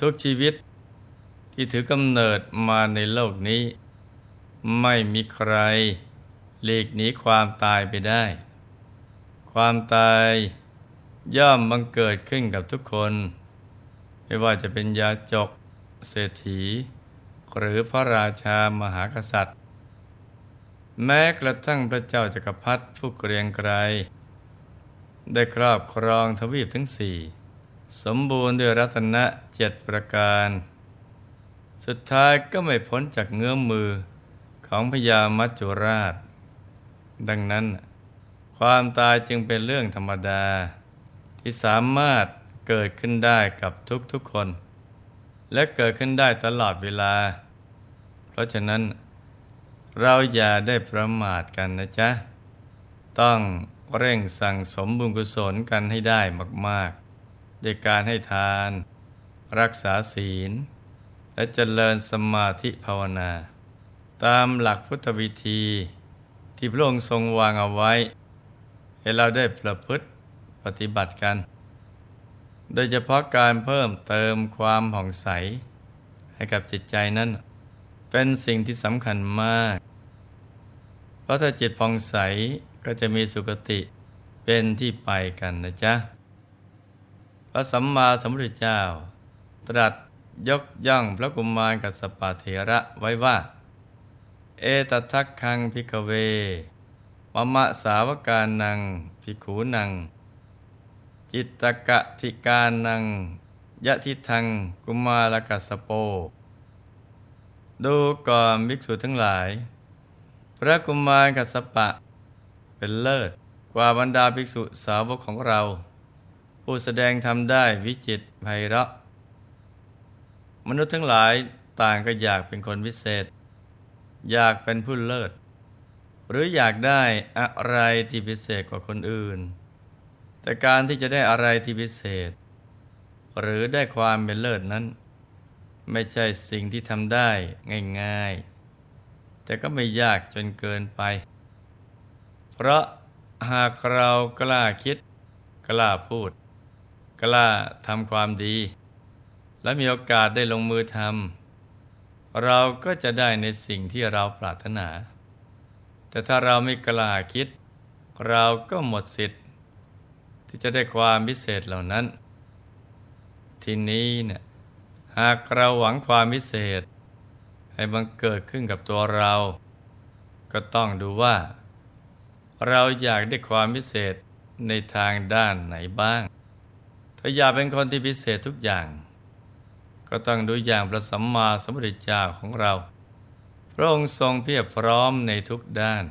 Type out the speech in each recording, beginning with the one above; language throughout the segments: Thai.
ทุกชีวิต ที่ถือกำเนิดมาในโลกนี้ ไม่มีใครหลีกหนีความตายไปได้ ความตายย่อมบังเกิดขึ้นกับทุกคน ไม่ว่าจะเป็นยาจก เศรษฐี หรือพระราชามหากษัตริย์ แม้กระทั่งพระเจ้าจักรพรรดิผู้เกรียงไกรได้ครอบครองทวีปทั้งสี่ สมบูรณ์ด้วยรัตนะเจ็ดประการ สุดท้ายก็ไม่พ้นจากเงื้อมมือของพญามัจจุราช ดังนั้น ความตายจึงเป็นเรื่องธรรมดา ที่สามารถเกิดขึ้นได้กับทุกๆคน และเกิดขึ้นได้ตลอดเวลา เพราะฉะนั้น เราอย่าได้ประมาทกันนะจ๊ะ ต้องเร่งสั่งสมบุญกุศลกันให้ได้มากๆ ด้วยการให้ทาน รักษาศีล และเจริญสมาธิภาวนา ตามหลักพุทธวิธี ที่พระองค์ทรงวางเอาไว้ ให้เราได้ประพฤติปฏิบัติกัน โดยเฉพาะการเพิ่มเติมความผ่องใส ให้กับจิตใจนั้น เป็นสิ่งที่สำคัญมาก เพราะถ้าจิตผ่องใสก็จะมีสุคติเป็นที่ไปกันนะจ๊ะ ระสัมมาสัมพุทธเจ้า ตรัสยกย่องพระกุมารกัสปะเถระไว้ว่า เอตทักคังพิกเวมมะสาวกานังพิขูนัง จิตตกะทิกานังยะทิทังกุมารกัสโป ดูก่อนภิกษุทั้งหลาย พระกุมารกัสปะเป็นเลิศกว่าบรรดาภิกษุสาวกของเรา ผู้แสดงทำได้วิจิตไพเราะ มนุษย์ทั้งหลายต่างก็อยากเป็นคนพิเศษ อยากเป็นผู้เลิศ หรืออยากได้อะไรที่พิเศษกว่าคนอื่น แต่การที่จะได้อะไรที่พิเศษ หรือได้ความเป็นเลิศนั้น ไม่ใช่สิ่งที่ทำได้ง่ายๆ แต่ก็ไม่ยากจนเกินไป เพราะหากเรากล้าคิด กล้าพูด กล้าทำความดี และมีโอกาสได้ลงมือทำเราก็จะได้ในสิ่งที่เราปรารถนา แต่ถ้าเราไม่กล้าคิด เราก็หมดสิทธิ์ ที่จะได้ความพิเศษเหล่านั้น ทีนี้เนี่ยหากเราหวังความพิเศษ ให้บังเกิดขึ้นกับตัวเรา ก็ต้องดูว่า เราอยากได้ความพิเศษในทางด้านไหนบ้าง ถ้าอยากเป็นคนที่พิเศษทุกอย่าง ก็ต้องดูอย่างพระสัมมาสัมพุทธเจ้าของเรา พระองค์ทรงเพียบพร้อมในทุกด้าน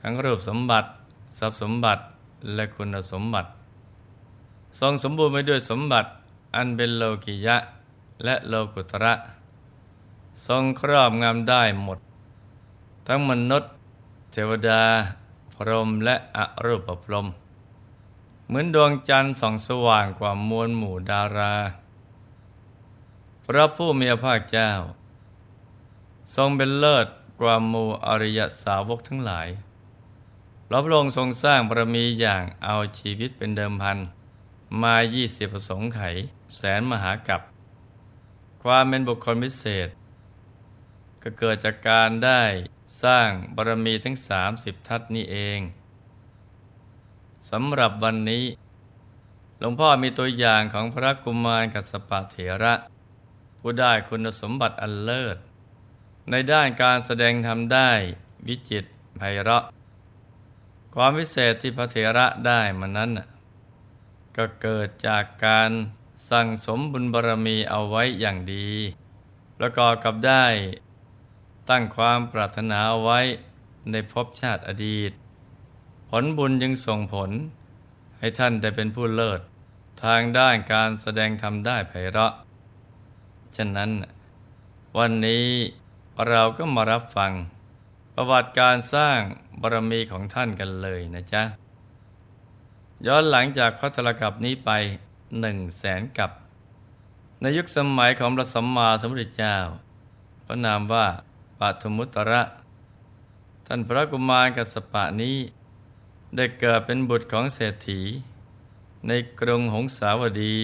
ทั้งรูปสมบัติ ทรัพย์สมบัติและคุณสมบัติ ทรงสมบูรณ์ไปด้วยสมบัติอันเป็นโลกิยะและโลกุตระ ทรงครอบงำได้หมด ทั้งมนุษย์ เทวดา พรหมและอรูปพรหม เหมือนดวงจันทร์ส่องสว่างกว่ามวลหมู่ดารา พระผู้มีพระภาคเจ้า ทรงเป็นเลิศกว่าหมู่อริยสาวกทั้งหลายพระองค์ทรงสร้างบารมีอย่างเอาชีวิตเป็นเดิมพัน มายี่สิบประสงค์ไข แสนมหากับ ความเป็นบุคคลพิเศษ ก็เกิดจากการได้สร้างบารมีทั้งสามสิบทัศนี้เอง สำหรับวันนี้ หลวงพ่อมีตัวอย่างของพระกุมารกัสปะเถระ ผู้ได้คุณสมบัติอันเลิศ ในด้านการแสดงทำได้วิจิตไพเราะ ความวิเศษที่พระเถระได้มานั้น ก็เกิดจากการสั่งสมบุญบารมีเอาไว้อย่างดี ประกอบกับได้ ตั้งความปรารถนาไว้ในภพชาติอดีต ผลบุญยังส่งผล ให้ท่านได้เป็นผู้เลิศ ทางด้านการแสดงธรรมได้ไพเราะ ฉะนั้น วันนี้เราก็มารับฟัง ประวัติการสร้างบารมีของท่านกันเลยนะจ๊ะ ย้อนหลังจากพระตรกับนี้ไปหนึ่งแสนกับ ในยุคสมัยของพระสัมมาสัมพุทธเจ้า พระนามว่าปัทมุตระ ท่านพระกุมารกัสปะนี้ ได้เกิดเป็นบุตรของเศรษฐี ในกรุงหงสาวดี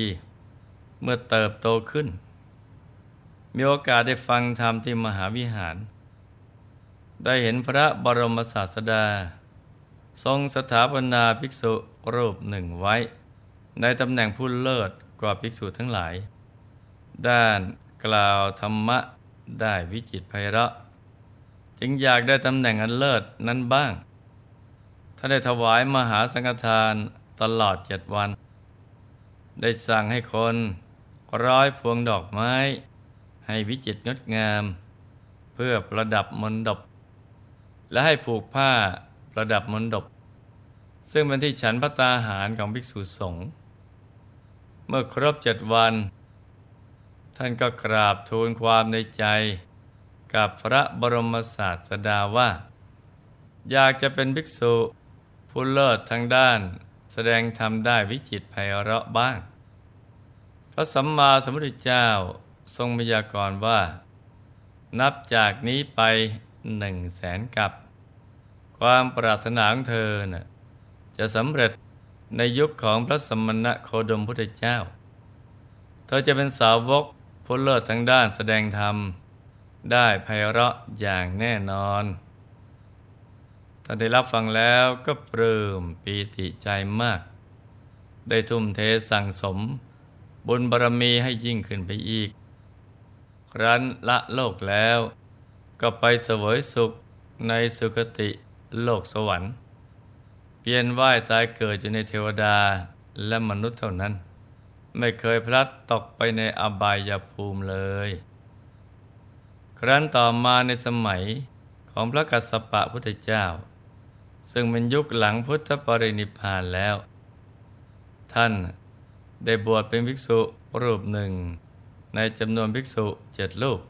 เมื่อเติบโตขึ้น มีโอกาสได้ฟังธรรมที่มหาวิหาร ได้เห็นพระบรมศาสดา ทรงสถาปนาภิกษุรูปหนึ่งไว้ ในตำแหน่งผู้เลิศกว่าภิกษุทั้งหลาย ด้านกล่าวธรรมะได้วิจิตไพเราะ จึงอยากได้ตำแหน่งอันเลิศนั้นบ้าง ถ้านได้ถวายมหาสังฆทานตลอดเจ็ดวัน ได้สั่งให้คนร้อยพวงดอกไม้ ให้วิจิตรงดงาม เพื่อประดับมณฑปและให้ผูกผ้าประดับมณฑปซึ่งเป็นที่ฉันพระตาหารของภิกษุสงฆ์เมื่อครบเจ็ดวัน ท่านก็กราบทูลความในใจ กับพระบรมศาสดาว่า อยากจะเป็นภิกษุ ผู้เลิศทางด้านแสดงธรรมได้วิจิตไพเราะบ้าง พระสัมมาสัมพุทธเจ้าทรงพยากรณ์ว่า นับจากนี้ไปหนึ่งแสนกับ ความปรารถนาของเธอนะ่ะจะสำเร็จในยุคของพระสมณะโคดมพุทธเจ้า เธอจะเป็นสาวกผู้เลิศทางด้านแสดงธรรม ได้ไพเราะอย่างแน่นอน ท่านได้รับฟังแล้วก็ปลื้มปีติใจมาก ได้ทุ่มเทสั่งสม บุญบารมีให้ยิ่งขึ้นไปอีก ครั้นละโลกแล้ว ก็ไปเสวยสุขในสุคติโลกสวรรค์เพียนว่ายตายเกิดอยู่ในเทวดาและมนุษย์เท่านั้น ไม่เคยพลัดตกไปในอบายภูมิเลย ครั้นต่อมาในสมัยของพระกัสสปะพุทธเจ้า ซึ่งเป็นยุคหลังพุทธปรินิพานแล้ว ท่านได้บวชเป็นภิกษุรูปหนึ่ง ในจำนวนภิกษุเจ็ดรูป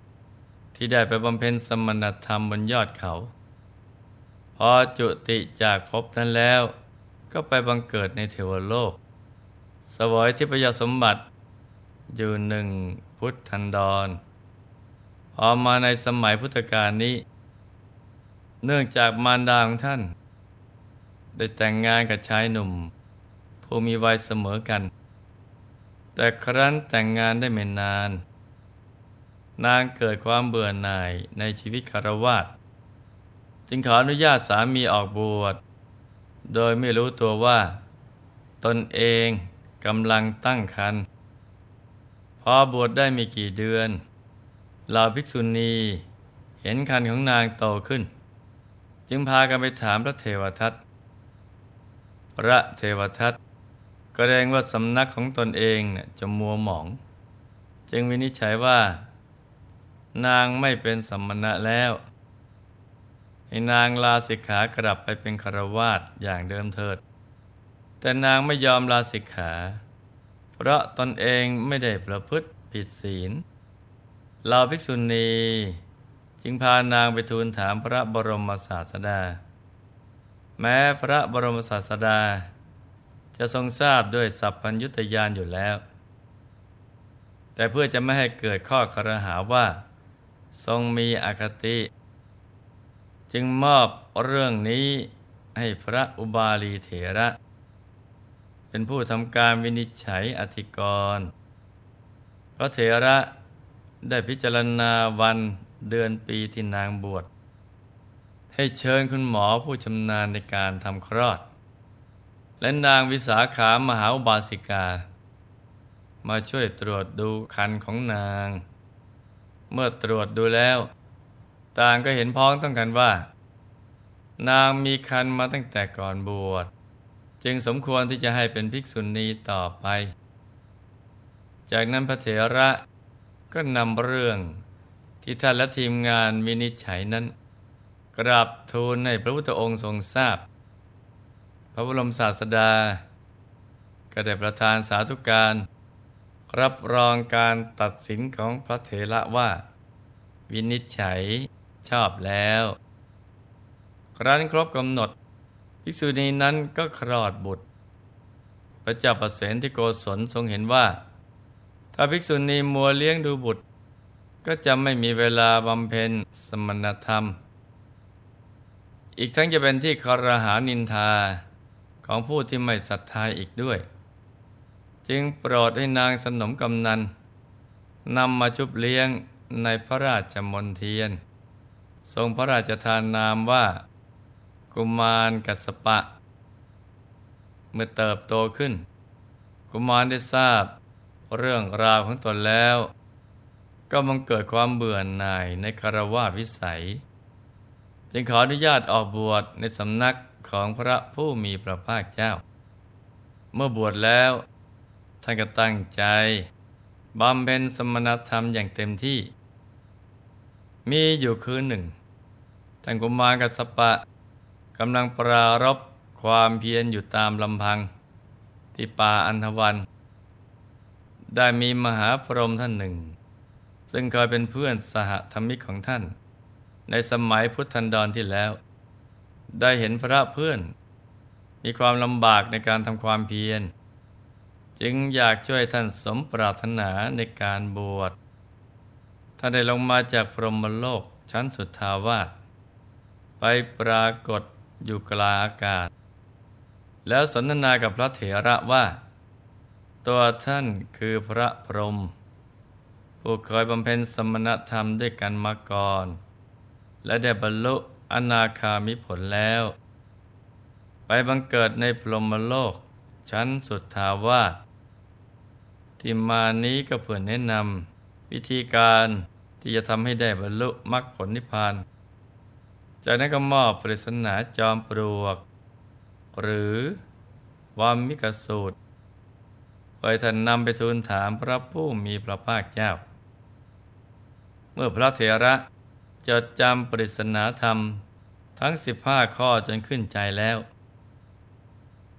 ที่ได้ไปบำเพ็ญสมณธรรมบนยอดเขา พอจุติจากภพนั้นแล้วก็ไปบังเกิดในเทวโลก สวยทิพยสมบัติอยู่หนึ่งพุทธันดรพอมาในสมัยพุทธกาลนี้ เนื่องจากมารดาของท่าน ได้แต่งงานกับชายหนุ่ม ผู้มีวัยเสมอกัน แต่ครั้นแต่งงานได้ไม่นาน นางเกิดความเบื่อหน่ายในชีวิตคารวาสจึงขออนุญาตสามีออกบวชโดยไม่รู้ตัวว่า ตนเองกำลังตั้งครรภ์พอบวชได้ไม่กี่เดือนเหล่าภิกษุณีเห็นคันของนางโตขึ้น จึงพากันไปถามพระเทวทัต ระเทวทัตก็แรงว่าสำนักของตนเองจะมัวหมอง จึงวินิจฉัยว่า นางไม่เป็นสมณะแล้วให้นางลาสิกขากลับไปเป็นคารวาสอย่างเดิมเถิด แต่นางไม่ยอมลาสิกขา เพราะตนเองไม่ได้ประพฤติผิดศีลเหล่าภิกษุณี จึงพานางไปทูลถามพระบรมศาสดา แม้พระบรมศาสดา จะทรงทราบด้วยสัพพัญยุตยานอยู่แล้ว แต่เพื่อจะไม่ให้เกิดข้อครหาว่า ทรงมีอคติ จึงมอบเรื่องนี้ให้พระอุบาลีเถระ เป็นผู้ทำการวินิจฉัยอธิกรณ์พระเถระได้พิจารณาวันเดือนปีที่นางบวช ให้เชิญคุณหมอผู้ชำนาญในการทำคลอด และนางวิสาขามหาอุบาสิกา มาช่วยตรวจดูคันของนาง เมื่อตรวจดูแล้ว ต่างก็เห็นพ้องต้องกันว่า นางมีคันมาตั้งแต่ก่อนบวชจึงสมควรที่จะให้เป็นภิกษุณีต่อไป จากนั้นพระเถระก็นำเรื่องที่ท่านและทีมงานวินิจฉัยนั้น กราบทูลในพระพุทธองค์ทรงทราบ พระบรมศาสดา ก็ได้ประทานสาธุการ รับรองการตัดสินของพระเถระว่า วินิจฉัยชอบแล้ว ครั้นครบกำหนด ภิกษุณีนั้นก็คลอดบุตร พระเจ้าประเสนที่โกศลทรงเห็นว่า ถ้าภิกษุณีมัวเลี้ยงดูบุตร ก็จะไม่มีเวลาบำเพ็ญสมณธรรม อีกทั้งจะเป็นที่คารหานินทาของผู้ที่ไม่ศรัทธาอีกด้วย จึงโปรดให้นางสนมกำนันนำมาชุบเลี้ยงในพระราชมนเทียน ทรงพระราชทานนามว่า กุมารกัสปะ เมื่อเติบโตขึ้น กุมารได้ทราบเรื่องราวของตนแล้ว ก็มังเกิดความเบื่อหน่ายในคารวะวิสัย จึงขออนุญาตออกบวชในสำนักของพระผู้มีพระภาคเจ้า เมื่อบวชแล้ว ท่านก็ตั้งใจบำเพ็ญสมณธรรมอย่างเต็มที่ มีอยู่คืนหนึ่งท่านกุมารกัสปะกำลังปรารบความเพียรอยู่ตามลำพัง ที่ป่าอันธวัน ได้มีมหาพรหมท่านหนึ่งซึ่งเคยเป็นเพื่อนสหธรรมิกของท่าน ในสมัยพุทธันดรที่แล้ว ได้เห็นพระเพื่อน มีความลำบากในการทำความเพียร จึงอยากช่วยท่านสมปรารถนาในการบวชท่านได้ลงมาจากพรหมโลกชั้นสุดทาวาสไปปรากฏอยู่กลางอากาศ แล้วสนทนากับพระเถระว่า ตัวท่านคือพระพรหมผู้เคยบำเพ็ญสมณธรรมด้วยกันมาก่อน และได้บรรลุอนาคามิผลแล้ว ไปบังเกิดในพรหมโลก ชั้นสุดทาวาสที่มานี้ก็เพื่อแนะนำวิธีการที่จะทำให้ได้บรรลุมรรคผลนิพพาน จากนั้นก็มอบปริศนาจอมปลวก หรือวามิกสูตรไปท่านนำไปทูลถามพระผู้มีพระภาคเจ้า เมื่อพระเถระ จดจำปริศนาธรรมทั้งสิบห้าข้อจนขึ้นใจแล้ว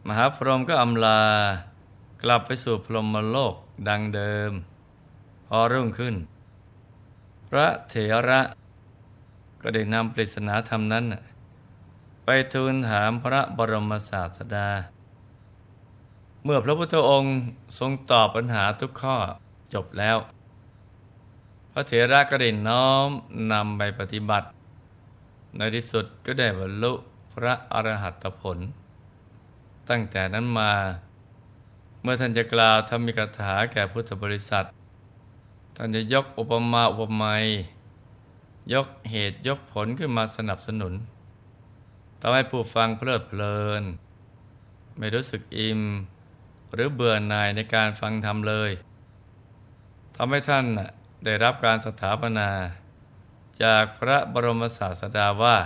มหาพรหมก็อำลา กลับไปสู่พรหมโลกดังเดิม พอรุ่งขึ้น พระเถระก็ได้นำปริศนาธรรมนั้น ไปทูลถามพระบรมศาสดา เมื่อพระพุทธองค์ทรงตอบปัญหาทุกข้อจบแล้ว ระเถระก็ได้น้อมนำไปปฏิบัติ ในที่สุดก็ได้บรรลุพระอรหัตผล ตั้งแต่นั้นมา เมื่อท่านจะกล่าวธรรมิกถาแก่พุทธบริษัท ท่านจะยกอุปมาอุปไมยยกเหตุยกผลขึ้นมาสนับสนุนทำให้ผู้ฟังเพลิดเพลิน ไม่รู้สึกอิ่ม หรือเบื่อหน่ายในการฟังธรรมเลยทำให้ท่าน ได้รับการสถาปนา จากพระบรมศาสดาว่า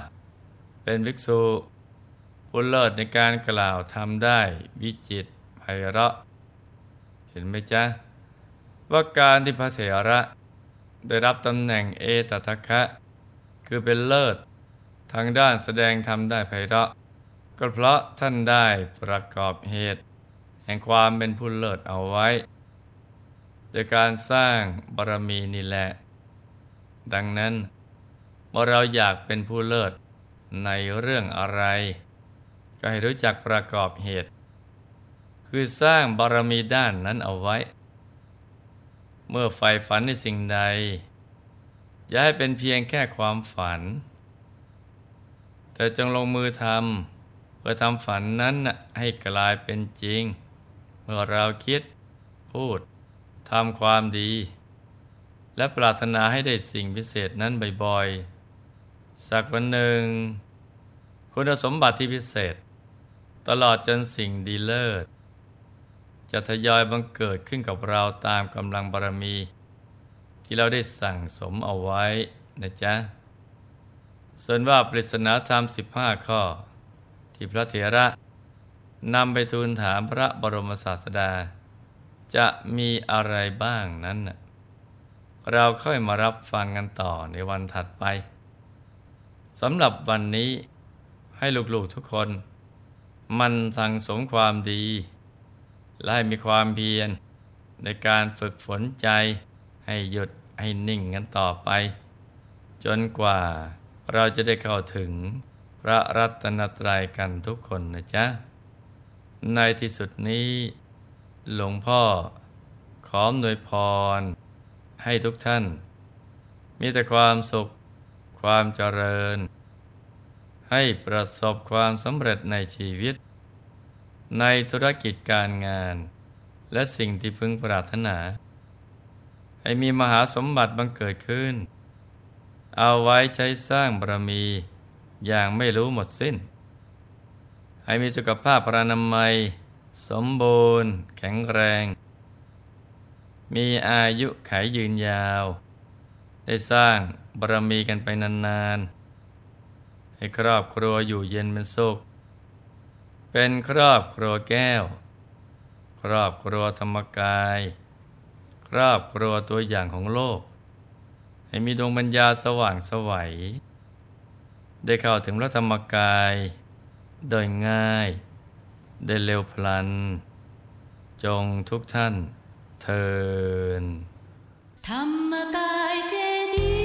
เป็นภิกษุผู้เลิศในการกล่าวทำได้วิจิตไพเราะ เห็นไหมจ๊ะ ว่าการที่พระเถระได้รับตำแหน่งเอตทัคคะ คือเป็นเลิศ ทางด้านแสดงทำได้ไพเราะ ก็เพราะท่านได้ประกอบเหตุ แห่งความเป็นผู้เลิศเอาไว้ โดยการสร้างบารมีนี่แหละ ดังนั้น เมื่อเราอยากเป็นผู้เลิศในเรื่องอะไร ก็ให้รู้จักประกอบเหตุ คือสร้างบารมีด้านนั้นเอาไว้ เมื่อใฝ่ฝันในสิ่งใด อย่าให้เป็นเพียงแค่ความฝัน แต่จงลงมือทำเพื่อทำฝันนั้นให้กลายเป็นจริง เมื่อเราคิดพูด ทำความดี และปรารถนาให้ได้สิ่งพิเศษนั้นบ่อยๆ สักวันหนึ่ง คุณสมบัติที่พิเศษ ตลอดจนสิ่งดีเลิศ จะทยอยบังเกิดขึ้นกับเราตามกำลังบารมี ที่เราได้สั่งสมเอาไว้นะจ๊ะ ส่วนว่าปริศนาธรรม 15 ข้อ ที่พระเถระนำไปทูลถามพระบรมศาสดา จะมีอะไรบ้างนั้น เราค่อยมารับฟังกันต่อในวันถัดไปสำหรับวันนี้ให้ลูกๆทุกคน มันสั่งสมความดี และให้มีความเพียร ในการฝึกฝนใจ ให้หยุดให้นิ่งกันต่อไป จนกว่าเราจะได้เข้าถึงพระรัตนตรัยกันทุกคนนะจ๊ะ ในที่สุดนี้ หลวงพ่อขอหนวยพร ให้ทุกท่าน มีแต่ความสุข ความเจริญ ให้ประสบความสำเร็จในชีวิต ในธุรกิจการงาน และสิ่งที่พึงปรารถนา ให้มีมหาสมบัติบังเกิดขึ้น เอาไว้ใช้สร้างบารมีอย่างไม่รู้หมดสิ้น ให้มีสุขภาพพรานามัย สมบูรณ์ แข็งแรง มีอายุขายยืนยาว ได้สร้างบารมีกันไปนานๆ ให้ครอบครัวอยู่เย็นเป็นสุข เป็นครอบครัวแก้ว ครอบครัวธรรมกาย ครอบครัวตัวอย่างของโลก ให้มีดวงปัญญาสว่างสวัยได้เข้าถึงพระธรรมกาย โดยง่าย ได้เร็วพลัน จงทุกท่านเทินธรรมกายเจดี